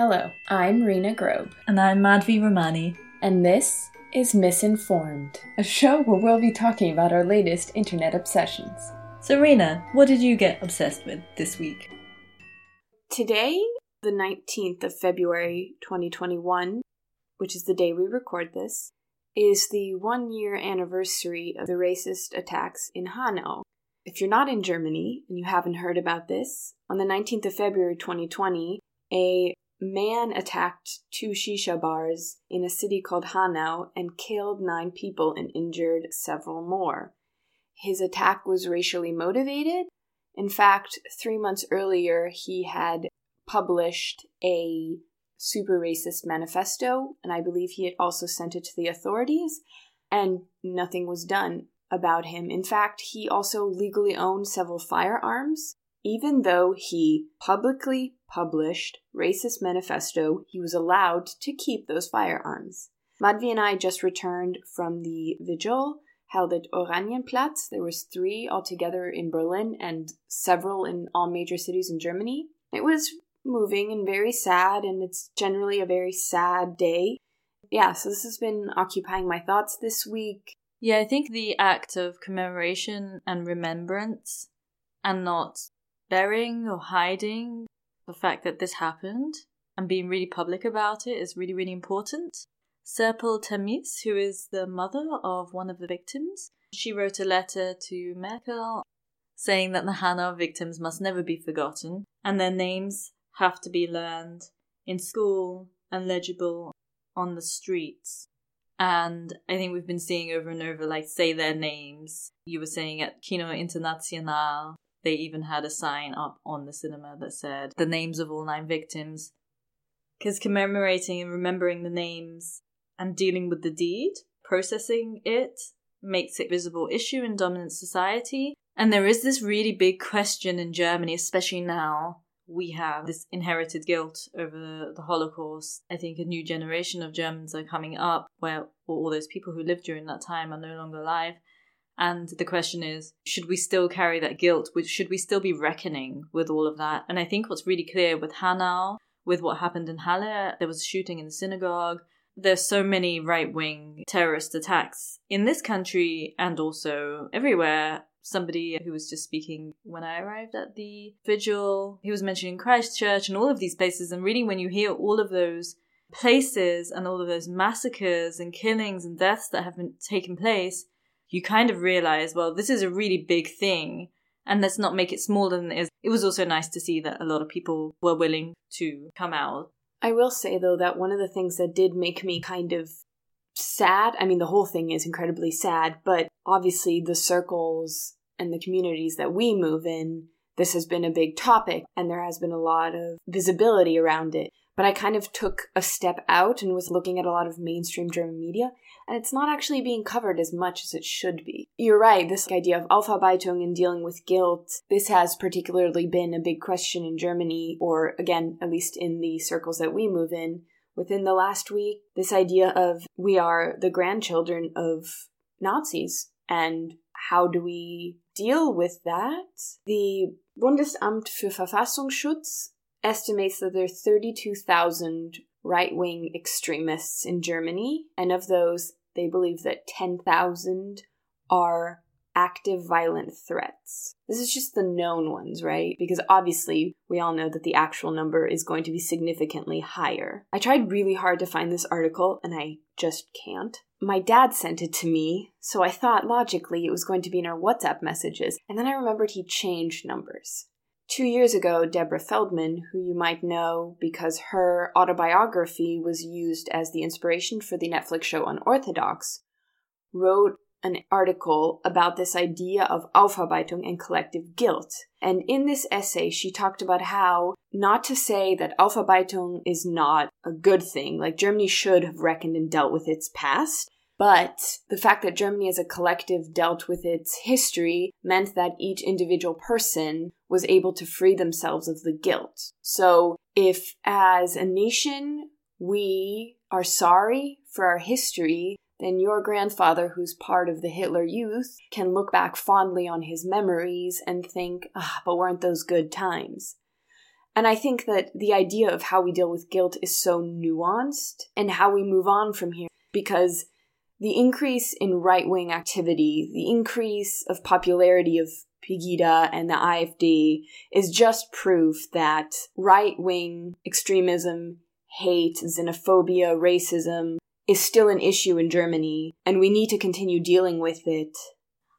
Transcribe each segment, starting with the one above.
Hello, I'm Rena Grobe, And I'm Madhvi Ramani. and this is Misinformed, a show where we'll be talking about our latest internet obsessions. So, Rena, what did you get obsessed with this week? Today, the 19th of February 2021, which is the day we record this, is the one year anniversary of the racist attacks in Hanau. If you're not in Germany and you haven't heard about this, on the 19th of February 2020, a man attacked two shisha bars in a city called Hanau and killed nine people and injured several more. His attack was racially motivated. In fact, three months earlier, he had published a super racist manifesto, and I believe he had also sent it to the authorities, and nothing was done about him. In fact, he also legally owned several firearms. Even though he publicly published racist manifesto, he was allowed to keep those firearms. Madhvi and I just returned from the vigil held at Oranienplatz. There was three altogether in Berlin and several in all major cities in Germany. It was moving and very sad, and it's generally a very sad day. Yeah, so this has been occupying my thoughts this week. Yeah, I think the act of commemoration and remembrance and not burying or hiding the fact that this happened and being really public about it is really, really important. Serpil Temiz, who is the mother of one of the victims, she wrote a letter to Merkel saying that the Hanau victims must never be forgotten and their names have to be learned in school and legible on the streets. And I think we've been seeing over and over, like, say their names. You were saying at Kino International, they even had a sign up on the cinema that said the names of all nine victims. Because commemorating and remembering the names and dealing with the deed, processing it, makes it a visible issue in dominant society. And there is this really big question in Germany, especially now. We have this inherited guilt over the Holocaust. I think a new generation of Germans are coming up where all those people who lived during that time are no longer alive. And the question is, should we still carry that guilt? Should we still be reckoning with all of that? And I think what's really clear with Hanau, with what happened in Halle, there was a shooting in the synagogue. There's so many right wing terrorist attacks in this country and also everywhere. Somebody who was just speaking when I arrived at the vigil, he was mentioning Christchurch and all of these places. And really, when you hear all of those places and all of those massacres and killings and deaths that have been taken place, you kind of realize, well, this is a really big thing, and let's not make it smaller than it is. It was also nice to see that a lot of people were willing to come out. I will say, though, that one of the things that did make me kind of sad I mean, the whole thing is incredibly sad, but obviously the circles and the communities that we move in, this has been a big topic and there has been a lot of visibility around it. But I kind of took a step out and was looking at a lot of mainstream German media, and it's not actually being covered as much as it should be. You're right, this idea of Aufarbeitung and dealing with guilt, this has particularly been a big question in Germany, or again, at least in the circles that we move in, within the last week. This idea of we are the grandchildren of Nazis, and how do we deal with that? The Bundesamt für Verfassungsschutz estimates that there are 32,000 right wing extremists in Germany, and of those, they believe that 10,000 are active violent threats. This is just the known ones, right? Because obviously, we all know that the actual number is going to be significantly higher. I tried really hard to find this article, and I just can't. My dad sent it to me, so I thought logically it was going to be in our WhatsApp messages, and then I remembered he changed numbers. Two years ago, Deborah Feldman, who you might know because her autobiography was used as the inspiration for the Netflix show Unorthodox, wrote an article about this idea of Aufarbeitung and collective guilt. And in this essay, she talked about how not to say that Aufarbeitung is not a good thing, like Germany should have reckoned and dealt with its past, but the fact that Germany as a collective dealt with its history meant that each individual person was able to free themselves of the guilt. So if as a nation we are sorry for our history, then your grandfather, who's part of the Hitler Youth, can look back fondly on his memories and think, ah, but weren't those good times? And I think that the idea of how we deal with guilt is so nuanced and how we move on from here because the increase in right wing activity, the increase of popularity of Pegida and the AfD is just proof that right wing extremism, hate, xenophobia, racism is still an issue in Germany, and we need to continue dealing with it.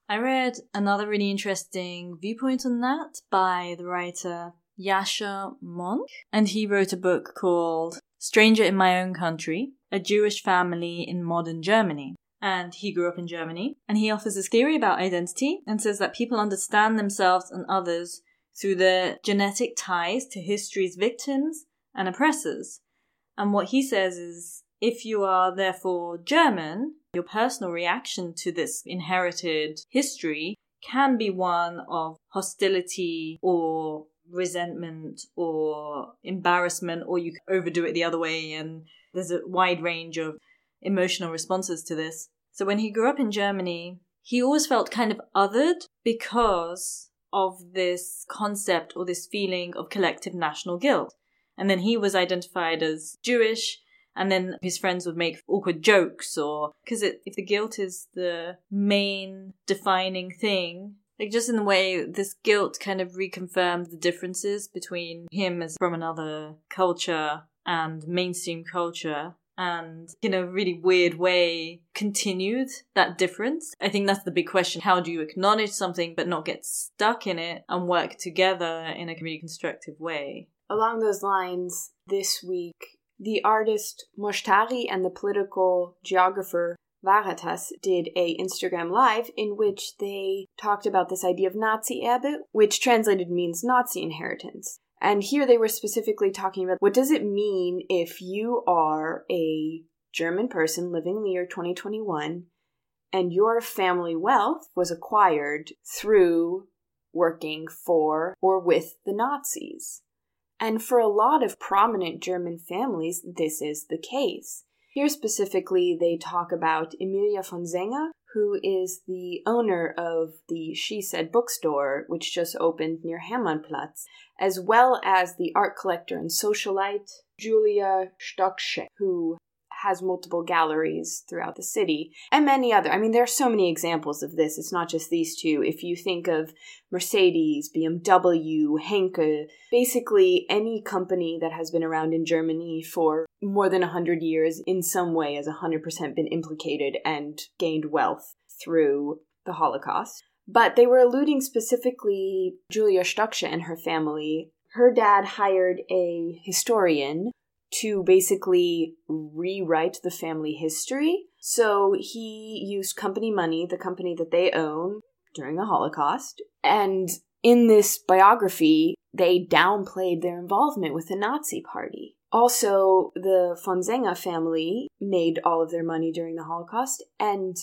I read another really interesting viewpoint on that by the writer Yascha Mounk, and he wrote a book called Stranger in My Own Country A Jewish Family in Modern Germany and he grew up in Germany. And he offers his theory about identity and says that people understand themselves and others through their genetic ties to history's victims and oppressors. And what he says is if you are therefore German, your personal reaction to this inherited history can be one of hostility or resentment or embarrassment, or you overdo it the other way. And there's a wide range of emotional responses to this. So when he grew up in Germany, he always felt kind of othered because of this concept or this feeling of collective national guilt. And then he was identified as Jewish, and then his friends would make awkward jokes, or because if the guilt is the main defining thing, like just in the way this guilt kind of reconfirmed the differences between him as from another culture and mainstream culture and in a really weird way continued that difference. I think that's the big question. How do you acknowledge something but not get stuck in it and work together in a community constructive way? Along those lines, this week, the artist Moshtari and the political geographer Veritas did a Instagram live in which they talked about this idea of Nazi Erbe, which translated means Nazi inheritance. And here they were specifically talking about what does it mean if you are a German person living in the year 2021 and your family wealth was acquired through working for or with the Nazis. And for a lot of prominent German families, this is the case. Here specifically, they talk about Emilia von Senger, who is the owner of the She Said bookstore, which just opened near Hermannplatz, as well as the art collector and socialite Julia Stoschek, who has multiple galleries throughout the city, and many other. I mean, there are so many examples of this. It's not just these two. If you think of Mercedes, BMW, Henke, basically any company that has been around in Germany for more than 100 years in some way has 100% been implicated and gained wealth through the Holocaust. But they were alluding specifically Julia Stoschek and her family. Her dad hired a historian to basically rewrite the family history. So he used company money, the company that they own during the Holocaust. And in this biography, they downplayed their involvement with the Nazi party. Also, the von Senger family made all of their money during the Holocaust, and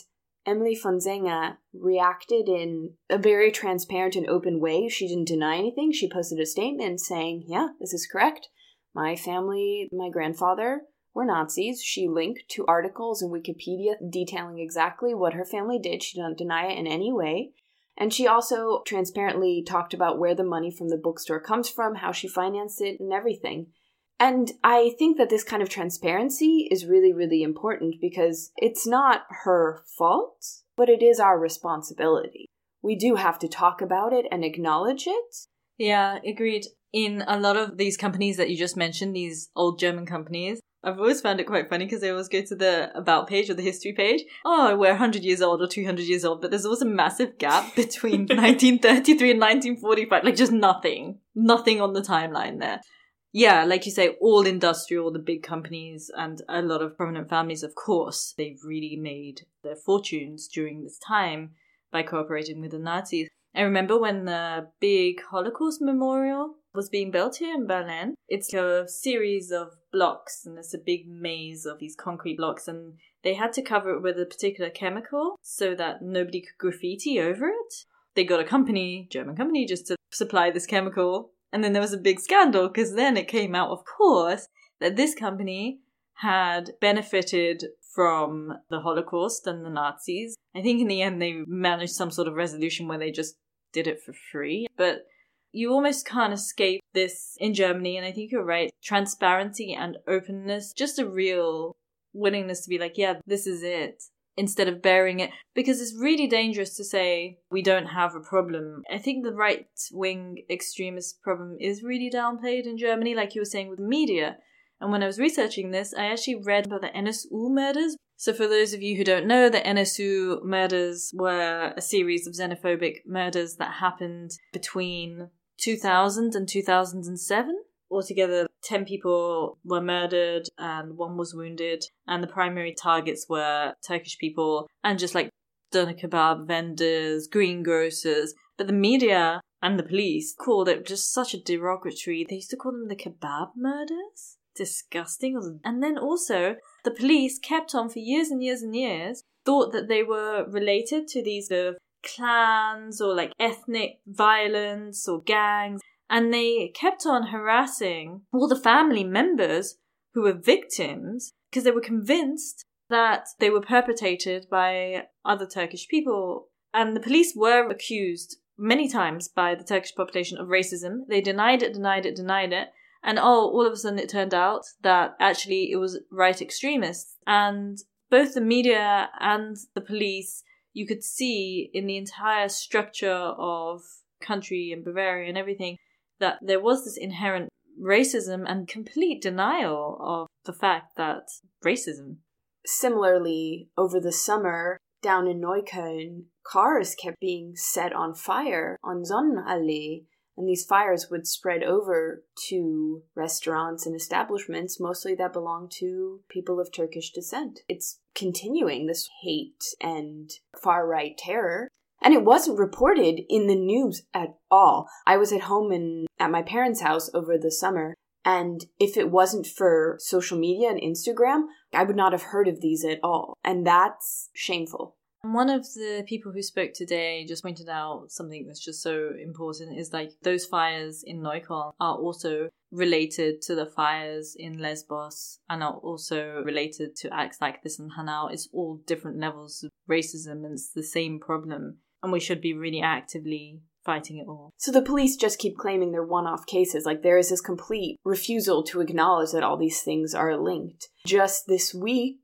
Emily von Senger reacted in a very transparent and open way. She didn't deny anything. She posted a statement saying, Yeah, this is correct. My family, my grandfather, were Nazis. She linked to articles in Wikipedia detailing exactly what her family did. She didn't deny it in any way. And she also transparently talked about where the money from the bookstore comes from, how she financed it, and everything. And I think that this kind of transparency is really, really important because it's not her fault, but it is our responsibility. We do have to talk about it and acknowledge it. Yeah, agreed in a lot of these companies that you just mentioned, these old German companies, I've always found it quite funny because they always go to the about page or the history page. Oh, we're 100 years old or 200 years old, but there's always a massive gap between 1933 and 1945. Like just nothing, nothing on the timeline there. Yeah, like you say, all industrial, the big companies, and a lot of prominent families, of course, they've really made their fortunes during this time by cooperating with the Nazis. I remember when the big Holocaust memorial was being built here in Berlin. It's a series of blocks, and it's a big maze of these concrete blocks, and they had to cover it with a particular chemical so that nobody could graffiti over it. They got a company, German company, just to supply this chemical, and then there was a big scandal because then it came out, of course, that this company had benefited from the Holocaust and the Nazis. I think in the end they managed some sort of resolution where they just did it for free. But You almost can't escape this in Germany, and I think you're right. Transparency and openness, just a real willingness to be like, yeah, this is it instead of bearing it because it's really dangerous to say we don't have a problem. I think the right wing extremist problem is really downplayed in Germany, like you were saying with media. And when I was researching this, I actually read about the NSU murders. So, for those of you who don't know, the NSU murders were a series of xenophobic murders that happened between 2000 and 2007. Altogether, 10 people were murdered and one was wounded, and the primary targets were Turkish people and just like doner kebab vendors, greengrocers. But the media and the police called it just such a derogatory. They used to call them the kebab murders. Disgusting. And then also, the police kept on for years and years and years, thought that they were related to these uh, clans or like ethnic violence or gangs and they kept on harassing all the family members who were victims because they were convinced that they were perpetrated by other Turkish people. And the police were accused many times by the Turkish population of racism. They denied it, denied it, denied it. And oh, all of a sudden it turned out that actually it was right extremists. And both the media and the police, you could see in the entire structure of country and Bavaria and everything, that there was this inherent racism and complete denial of the fact that racism. Similarly, over the summer, down in Neukölln, cars kept being set on fire on Sonnenallee, and these fires would spread over to restaurants and establishments, mostly that belong to people of Turkish descent. It's continuing this hate and far right terror. And it wasn't reported in the news at all. I was at home and at my parents' house over the summer, and if it wasn't for social media and Instagram, I would not have heard of these at all. And that's shameful. One of the people who spoke today just pointed out something that's just so important is like those fires in Neukölln are also related to the fires in Lesbos and are also related to acts like this in Hanau. It's all different levels of racism and it's the same problem and we should be really actively fighting it all. So the police just keep claiming they're one off cases. Like there is this complete refusal to acknowledge that all these things are linked. Just this week,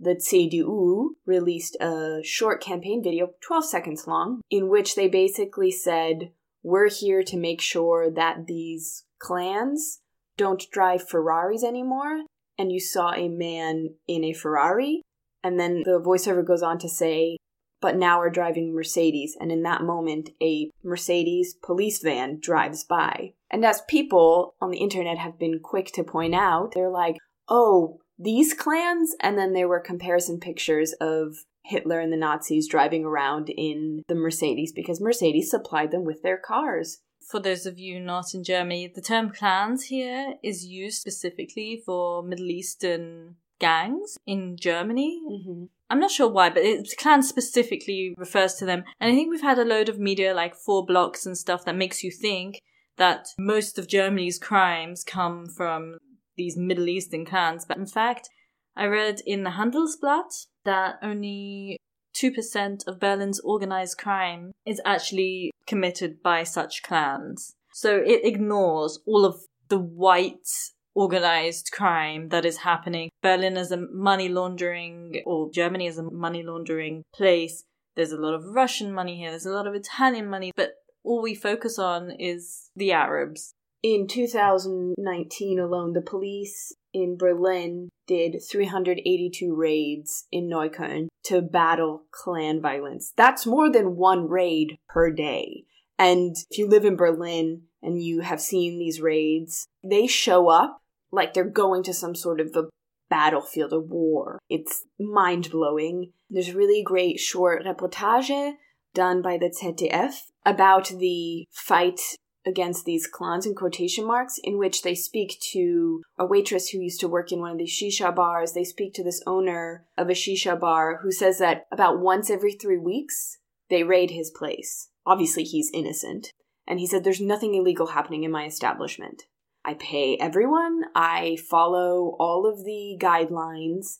the CDU released a short campaign video, 12 seconds long, in which they basically said, We're here to make sure that these clans don't drive Ferraris anymore. And you saw a man in a Ferrari. And then the voiceover goes on to say, but now we're driving Mercedes, and in that moment, a Mercedes police van drives by. And as people on the internet have been quick to point out, they're like, oh, these clans? And then there were comparison pictures of Hitler and the Nazis driving around in the Mercedes because Mercedes supplied them with their cars. For those of you not in Germany, the term clans here is used specifically for Middle Eastern gangs in Germany. Mm-hmm. I'm not sure why, but it, clan specifically refers to them. And I think we've had a load of media like 4Blocks and stuff that makes you think that most of Germany's crimes come from these Middle Eastern clans. But in fact, I read in the Handelsblatt that only 2% of Berlin's organized crime is actually committed by such clans. So it ignores all of the white organized crime that is happening. Berlin is a money laundering, or Germany is a money laundering place. There's a lot of Russian money here, there's a lot of Italian money, but all we focus on is the Arabs. In 2019 alone, the police in Berlin did 382 raids in Neukölln to battle clan violence. That's more than one raid per day. And if you live in Berlin and you have seen these raids, they show up like they're going to some sort of a battlefield, a war. It's mind blowing. There's a really great short reportage done by the ZDF about the fight against these clans in quotation marks in which they speak to a waitress who used to work in one of these shisha bars. They speak to this owner of a shisha bar who says that about once every 3 weeks they raid his place. Obviously he's innocent. And he said there's nothing illegal happening in my establishment. I pay everyone, I follow all of the guidelines,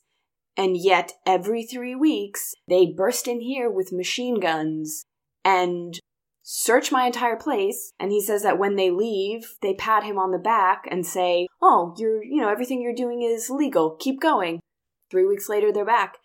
and yet every three weeks they burst in here with machine guns and search my entire place. And he says that when they leave, they pat him on the back and say, Oh, you're, you know, everything you're doing is legal. Keep going. Three weeks later, they're back.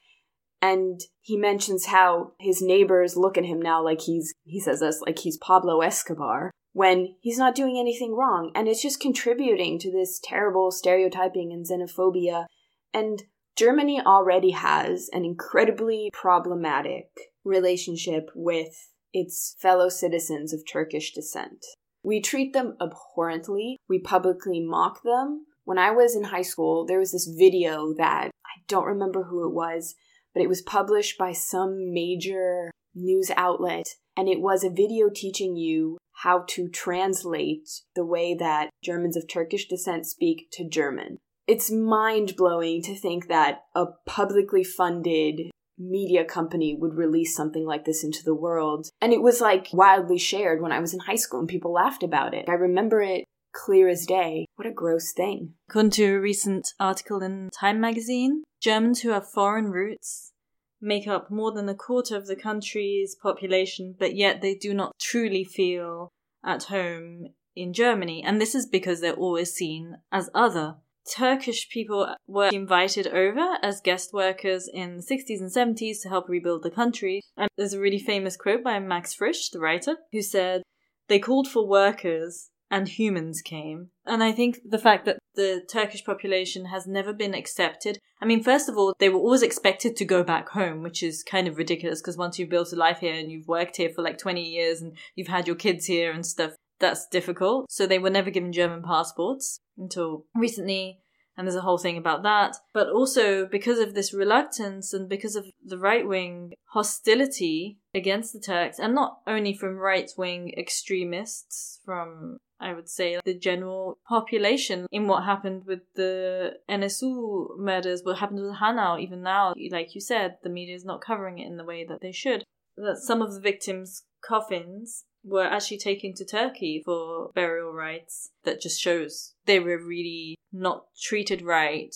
And he mentions how his neighbors look at him now like he's, he says this, like he's Pablo Escobar when he's not doing anything wrong. And it's just contributing to this terrible stereotyping and xenophobia. And Germany already has an incredibly problematic relationship with its fellow citizens of Turkish descent. We treat them abhorrently, we publicly mock them. When I was in high school, there was this video that I don't remember who it was, but it was published by some major news outlet, and it was a video teaching you how to translate the way that Germans of Turkish descent speak to German. It's mind blowing to think that a publicly funded media company would release something like this into the world. And it was like wildly shared when I was in high school and people laughed about it. I remember it clear as day. What a gross thing. According to a recent article in Time magazine, Germans who have foreign roots make up more than a quarter of the country's population, but yet they do not truly feel at home in Germany. And this is because they're always seen as other. Turkish people were invited over as guest workers in the 60s and 70s to help rebuild the country. And there's a really famous quote by Max Frisch, the writer, who said, They called for workers and humans came. And I think the fact that the Turkish population has never been accepted. I mean, first of all, they were always expected to go back home, which is kind of ridiculous because once you've built a life here and you've worked here for like 20 years and you've had your kids here and stuff, that's difficult. So they were never given German passports until recently and there's a whole thing about that. But also because of this reluctance and because of the right wing hostility against the Turks, and not only from right wing extremists, from I would say the general population in what happened with the NSU murders, what happened with Hanau, even now, like you said, the media is not covering it in the way that they should. That some of the victims' coffins were actually taken to Turkey for burial rites. That just shows they were really not treated right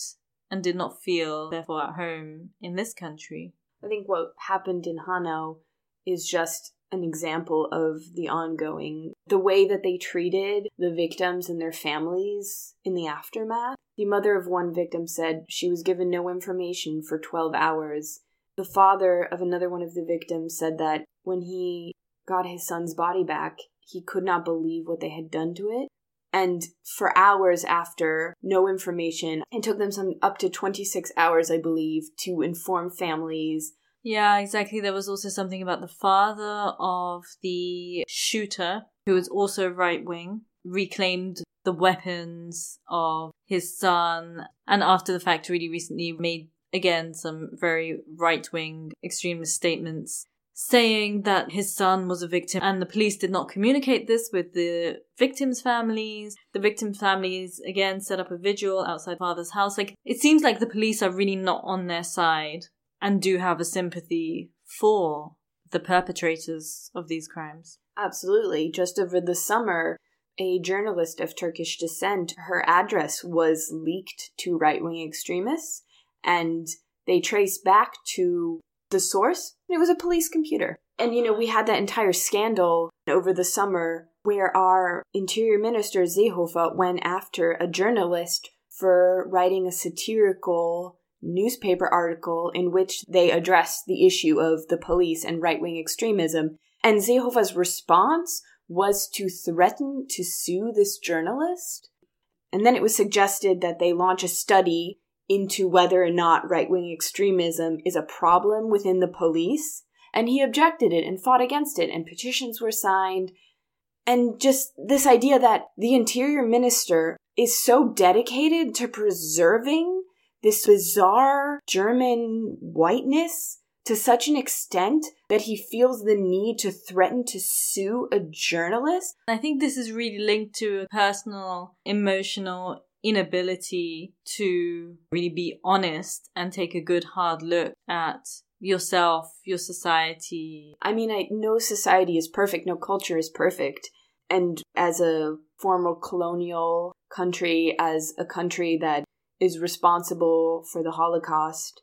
and did not feel therefore at home in this country. I think what happened in Hanau is just an example of the ongoing the way that they treated the victims and their families in the aftermath. The mother of one victim said she was given no information for 12 hours. The father of another one of the victims said that when he got his son's body back, he could not believe what they had done to it. And for hours after, no information. It took them some up to 26 hours, I believe, to inform families. Yeah, exactly. There was also something about the father of the shooter, who was also right wing, reclaimed the weapons of his son, and after the fact, really recently made again some very right wing extremist statements saying that his son was a victim and the police did not communicate this with the victims' families. The victims' families again set up a vigil outside father's house. Like it seems like the police are really not on their side and do have a sympathy for the perpetrators of these crimes. Absolutely. Just over the summer, a journalist of Turkish descent, her address was leaked to right wing extremists, and they traced back to the source, it was a police computer. And, you know, we had that entire scandal over the summer where our interior minister, Seehofer, went after a journalist for writing a satirical newspaper article in which they addressed the issue of the police and right wing extremism. And Seehofer's response was to threaten to sue this journalist. And then it was suggested that they launch a study into whether or not right wing extremism is a problem within the police. And he objected it and fought against it, and petitions were signed. And just this idea that the interior minister is so dedicated to preserving this bizarre German whiteness to such an extent that he feels the need to threaten to sue a journalist. I think this is really linked to a personal, emotional inability to really be honest and take a good hard look at yourself, your society. I mean, I no society is perfect, no culture is perfect. And as a former colonial country, as a country that is responsible for the Holocaust,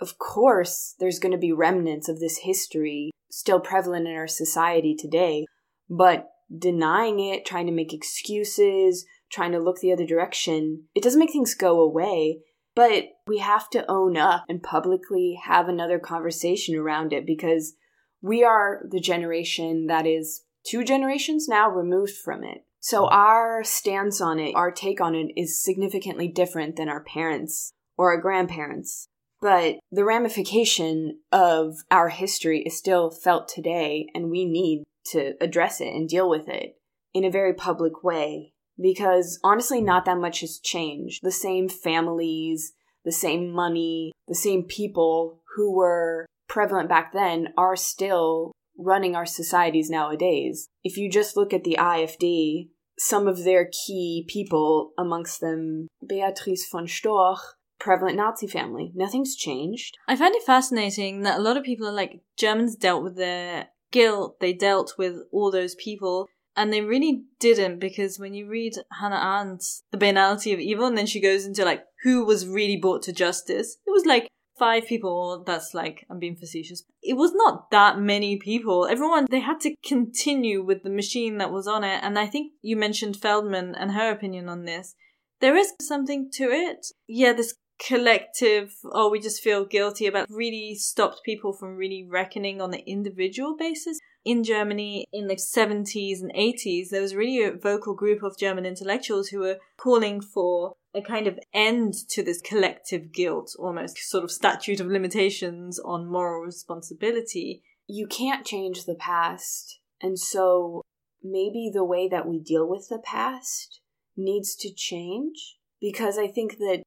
of course, there's going to be remnants of this history still prevalent in our society today. but denying it, trying to make excuses, trying to look the other direction, it doesn't make things go away. But we have to own up and publicly have another conversation around it because we are the generation that is two generations now removed from it. So our stance on it, our take on it is significantly different than our parents or our grandparents. But the ramification of our history is still felt today, and we need to address it and deal with it in a very public way. Because honestly, not that much has changed. The same families, the same money, the same people who were prevalent back then are still running our societies nowadays. If you just look at the AfD, some of their key people, amongst them Beatrix von Storch, prevalent Nazi family. Nothing's changed. I find it fascinating that a lot of people are like, Germans dealt with their guilt, they dealt with all those people, and they really didn't because when you read Hannah Arendt's The Banality of Evil, and then she goes into like, who was really brought to justice, it was like five people. That's like, I'm being facetious. It was not that many people. Everyone, they had to continue with the machine that was on it. And I think you mentioned Feldman and her opinion on this. There is something to it. Yeah, this collective, oh, we just feel guilty about really stopped people from really reckoning on the individual basis. In Germany in the 70s and 80s, there was really a vocal group of German intellectuals who were calling for a kind of end to this collective guilt, almost sort of statute of limitations on moral responsibility. You can't change the past, and so maybe the way that we deal with the past needs to change because I think that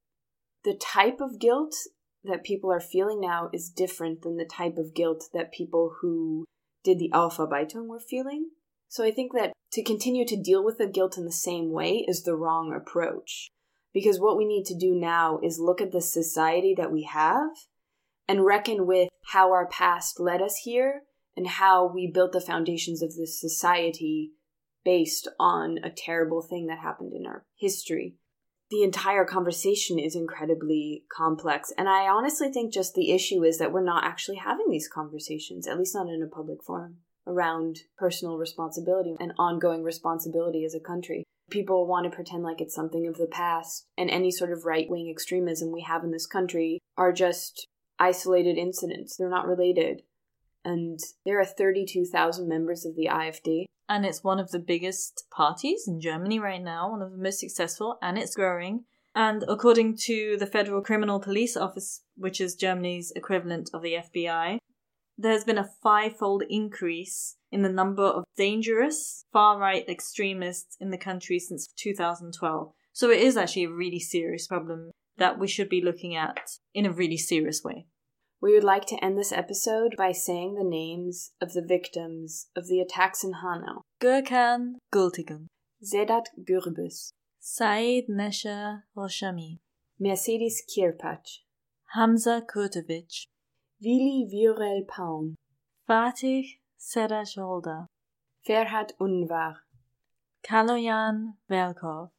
the type of guilt that people are feeling now is different than the type of guilt that people who did the Aufarbeitung we're feeling. So I think that to continue to deal with the guilt in the same way is the wrong approach. Because what we need to do now is look at the society that we have and reckon with how our past led us here and how we built the foundations of this society based on a terrible thing that happened in our history the entire conversation is incredibly complex. And I honestly think just the issue is that we're not actually having these conversations, at least not in a public forum, around personal responsibility and ongoing responsibility as a country. People want to pretend like it's something of the past, and any sort of right wing extremism we have in this country are just isolated incidents. They're not related. And there are 32,000 members of the AfD and it's one of the biggest parties in Germany right now, one of the most successful, and it's growing. And according to the Federal Criminal Police Office, which is Germany's equivalent of the FBI, there's been a fivefold increase in the number of dangerous far right extremists in the country since 2012. So it is actually a really serious problem that we should be looking at in a really serious way. We would like to end this episode by saying the names of the victims of the attacks in Hanau. Gökhan Gültekin. Sedat Gürbüz. Said Nesar Hashemi. Mercedes Kierpacz. Hamza Kurtovic. Vili Viorel Paun. Fatih Saraçoğlu. Ferhat Unvar. Kaloyan Velkov.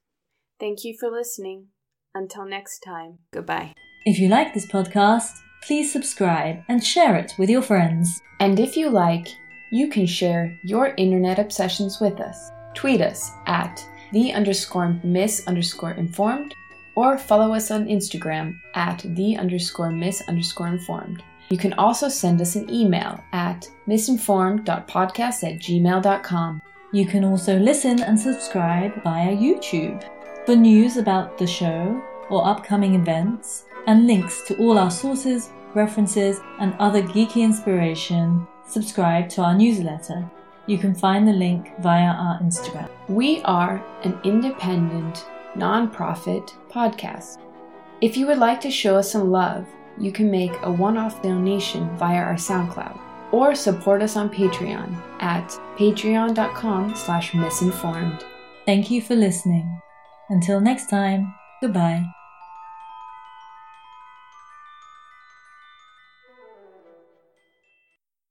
Thank you for listening. Until next time, goodbye. If you like this podcast, please subscribe and share it with your friends. And if you like, you can share your internet obsessions with us. Tweet us at the underscore miss underscore informed or follow us on Instagram at the underscore miss underscore informed. You can also send us an email at misinformed.podcast at gmail.com. You can also listen and subscribe via YouTube. For news about the show or upcoming events, and links to all our sources, references, and other geeky inspiration, subscribe to our newsletter. You can find the link via our Instagram. We are an independent, non-profit podcast. If you would like to show us some love, you can make a one-off donation via our SoundCloud or support us on Patreon at patreon.com slash misinformed. Thank you for listening. Until next time, goodbye.